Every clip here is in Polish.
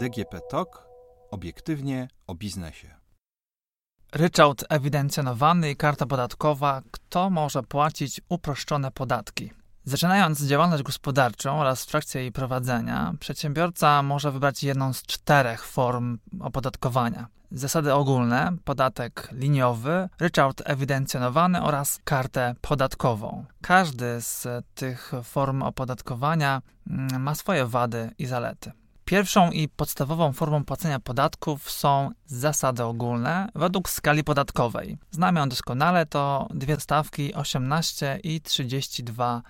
DGP TOK obiektywnie o biznesie. Ryczałt ewidencjonowany i karta podatkowa. Kto może płacić uproszczone podatki? Zaczynając działalność gospodarczą oraz w trakcie jej prowadzenia, przedsiębiorca może wybrać jedną z czterech form opodatkowania. Zasady ogólne, podatek liniowy, ryczałt ewidencjonowany oraz kartę podatkową. Każdy z tych form opodatkowania mm, ma swoje wady i zalety. Pierwszą i podstawową formą płacenia podatków są zasady ogólne według skali podatkowej. Znamy ją doskonale, to dwie stawki 18 i 32%.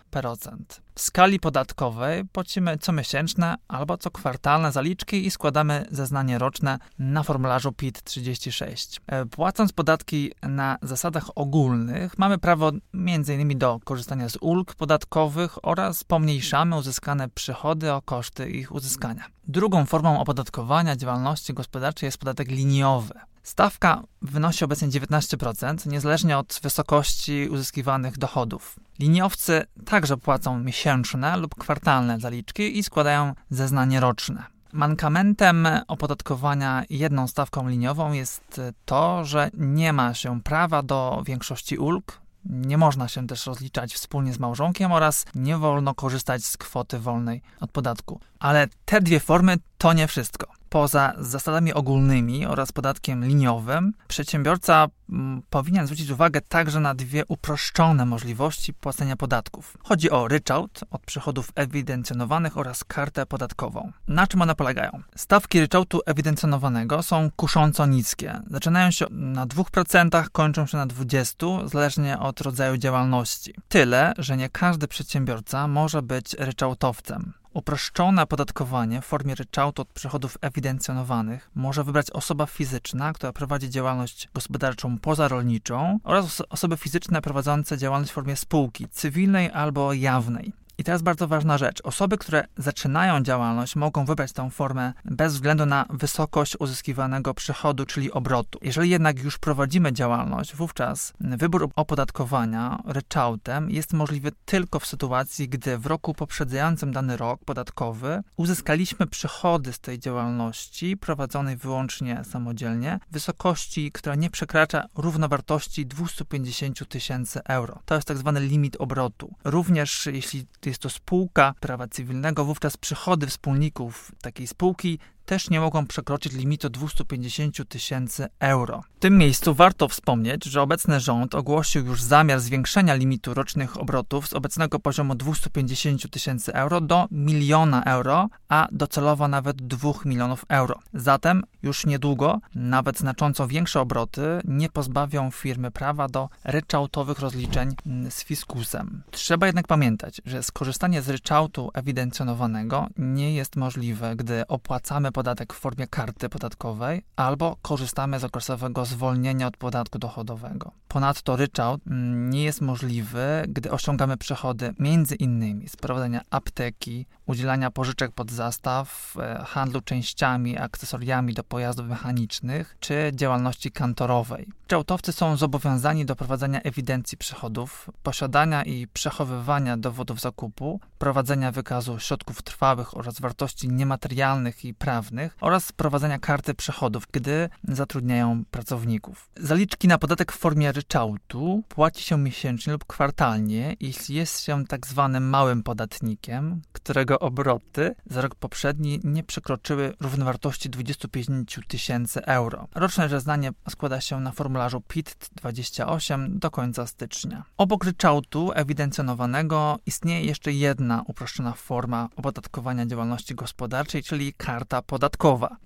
Skali podatkowej płacimy comiesięczne albo co kwartalne zaliczki i składamy zeznanie roczne na formularzu PIT-36. E, płacąc podatki na zasadach ogólnych, mamy prawo m.in. do korzystania z ulg podatkowych oraz pomniejszamy uzyskane przychody o koszty ich uzyskania. Drugą formą opodatkowania działalności gospodarczej jest podatek liniowy. Stawka wynosi obecnie 19%, niezależnie od wysokości uzyskiwanych dochodów. Liniowcy także płacą miesięczne lub kwartalne zaliczki i składają zeznanie roczne. Mankamentem opodatkowania jedną stawką liniową jest to, że nie ma się prawa do większości ulg, nie można się też rozliczać wspólnie z małżonkiem oraz nie wolno korzystać z kwoty wolnej od podatku. Ale te dwie formy to nie wszystko. Poza zasadami ogólnymi oraz podatkiem liniowym, przedsiębiorca mm, powinien zwrócić uwagę także na dwie uproszczone możliwości płacenia podatków. Chodzi o ryczałt od przychodów ewidencjonowanych oraz kartę podatkową. Na czym one polegają? Stawki ryczałtu ewidencjonowanego są kusząco niskie. Zaczynają się na 2%, kończą się na 20%, zależnie od rodzaju działalności. Tyle, że nie każdy przedsiębiorca może być ryczałtowcem. Uproszczone opodatkowanie w formie ryczałtu od przychodów ewidencjonowanych może wybrać osoba fizyczna, która prowadzi działalność gospodarczą pozarolniczą oraz osoby fizyczne prowadzące działalność w formie spółki cywilnej albo jawnej. I teraz bardzo ważna rzecz. Osoby, które zaczynają działalność, mogą wybrać tę formę bez względu na wysokość uzyskiwanego przychodu, czyli obrotu. Jeżeli jednak już prowadzimy działalność, wówczas wybór opodatkowania ryczałtem jest możliwy tylko w sytuacji, gdy w roku poprzedzającym dany rok podatkowy uzyskaliśmy przychody z tej działalności prowadzonej wyłącznie samodzielnie w wysokości, która nie przekracza równowartości 250 tysięcy euro. To jest tak zwany limit obrotu. Również jeśli jest to spółka prawa cywilnego, wówczas przychody wspólników takiej spółki też nie mogą przekroczyć limitu 250 tysięcy euro. W tym miejscu warto wspomnieć, że obecny rząd ogłosił już zamiar zwiększenia limitu rocznych obrotów z obecnego poziomu 250 tysięcy euro do miliona euro, a docelowo nawet 2 milionów euro. Zatem już niedługo nawet znacząco większe obroty nie pozbawią firmy prawa do ryczałtowych rozliczeń z fiskusem. Trzeba jednak pamiętać, że skorzystanie z ryczałtu ewidencjonowanego nie jest możliwe, gdy opłacamy podatek w formie karty podatkowej albo korzystamy z okresowego zwolnienia od podatku dochodowego. Ponadto ryczałt mm, nie jest możliwy, gdy osiągamy przychody między innymi z prowadzenia apteki, udzielania pożyczek pod zastaw, e, handlu częściami, akcesoriami do pojazdów mechanicznych czy działalności kantorowej. Ryczałtowcy są zobowiązani do prowadzenia ewidencji przychodów, posiadania i przechowywania dowodów zakupu, prowadzenia wykazu środków trwałych oraz wartości niematerialnych i prawnych oraz prowadzenia karty przychodów, gdy zatrudniają pracowników. Zaliczki na podatek w formie ryczałtu płaci się miesięcznie lub kwartalnie, jeśli jest się tak zwanym małym podatnikiem, którego obroty za rok poprzedni nie przekroczyły równowartości 25 tysięcy euro. Roczne zeznanie składa się na formularzu PIT-28 do końca stycznia. Obok ryczałtu ewidencjonowanego istnieje jeszcze jedna uproszczona forma opodatkowania działalności gospodarczej, czyli karta podatkowa.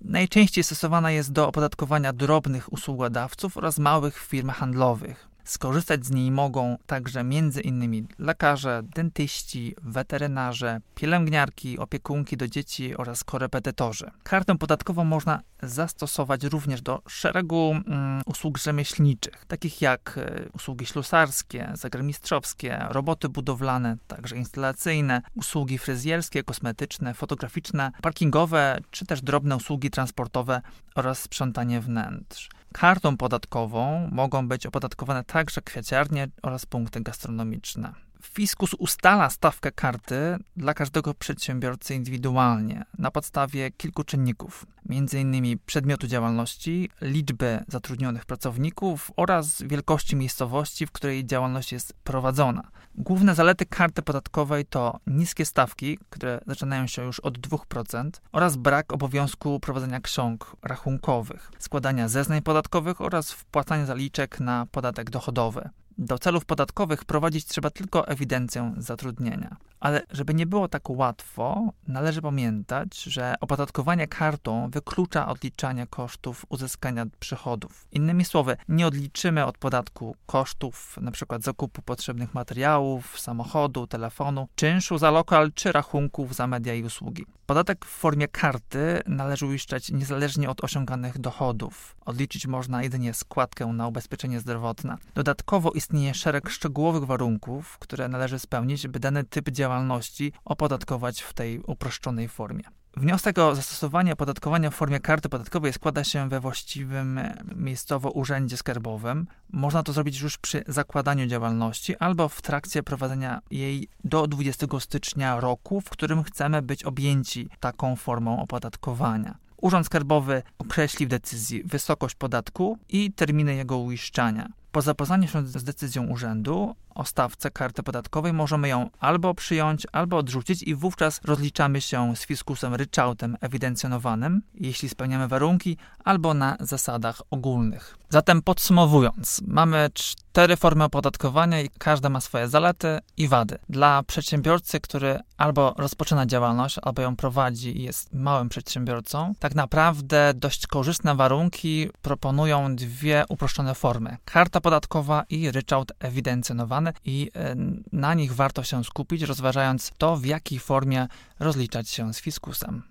Najczęściej stosowana jest do opodatkowania drobnych usługodawców oraz małych firm handlowych. Skorzystać z niej mogą także m.in. lekarze, dentyści, weterynarze, pielęgniarki, opiekunki do dzieci oraz korepetytorzy. Kartę podatkową można zastosować również do szeregu mm, usług rzemieślniczych, takich jak y, usługi ślusarskie, zegarmistrzowskie, roboty budowlane, także instalacyjne, usługi fryzjerskie, kosmetyczne, fotograficzne, parkingowe, czy też drobne usługi transportowe oraz sprzątanie wnętrz. Kartą podatkową mogą być opodatkowane także kwiaciarnie oraz punkty gastronomiczne. Fiskus ustala stawkę karty dla każdego przedsiębiorcy indywidualnie na podstawie kilku czynników, m.in. przedmiotu działalności, liczby zatrudnionych pracowników oraz wielkości miejscowości, w której działalność jest prowadzona. Główne zalety karty podatkowej to niskie stawki, które zaczynają się już od 2%, oraz brak obowiązku prowadzenia ksiąg rachunkowych, składania zeznań podatkowych oraz wpłacania zaliczek na podatek dochodowy. Do celów podatkowych prowadzić trzeba tylko ewidencję zatrudnienia. Ale żeby nie było tak łatwo, należy pamiętać, że opodatkowanie kartą wyklucza odliczanie kosztów uzyskania przychodów. Innymi słowy, nie odliczymy od podatku kosztów np. zakupu potrzebnych materiałów, samochodu, telefonu, czynszu za lokal czy rachunków za media i usługi. Podatek w formie karty należy uiszczać niezależnie od osiąganych dochodów. Odliczyć można jedynie składkę na ubezpieczenie zdrowotne. Dodatkowo istnieje szereg szczegółowych warunków, które należy spełnić, by dany typ działalności opodatkować w tej uproszczonej formie. Wniosek o zastosowanie opodatkowania w formie karty podatkowej składa się we właściwym miejscowo urzędzie skarbowym. Można to zrobić już przy zakładaniu działalności albo w trakcie prowadzenia jej do 20 stycznia roku, w którym chcemy być objęci taką formą opodatkowania. Urząd Skarbowy określi w decyzji wysokość podatku i terminy jego uiszczania. Po zapoznaniu się z decyzją urzędu o stawce karty podatkowej możemy ją albo przyjąć, albo odrzucić i wówczas rozliczamy się z fiskusem ryczałtem ewidencjonowanym, jeśli spełniamy warunki, albo na zasadach ogólnych. Zatem podsumowując, mamy cztery formy opodatkowania i każda ma swoje zalety i wady. Dla przedsiębiorcy, który albo rozpoczyna działalność, albo ją prowadzi i jest małym przedsiębiorcą, tak naprawdę dość korzystne warunki proponują dwie uproszczone formy: karta podatkowa i ryczałt ewidencjonowany i e, na nich warto się skupić, rozważając to, w jakiej formie rozliczać się z fiskusem.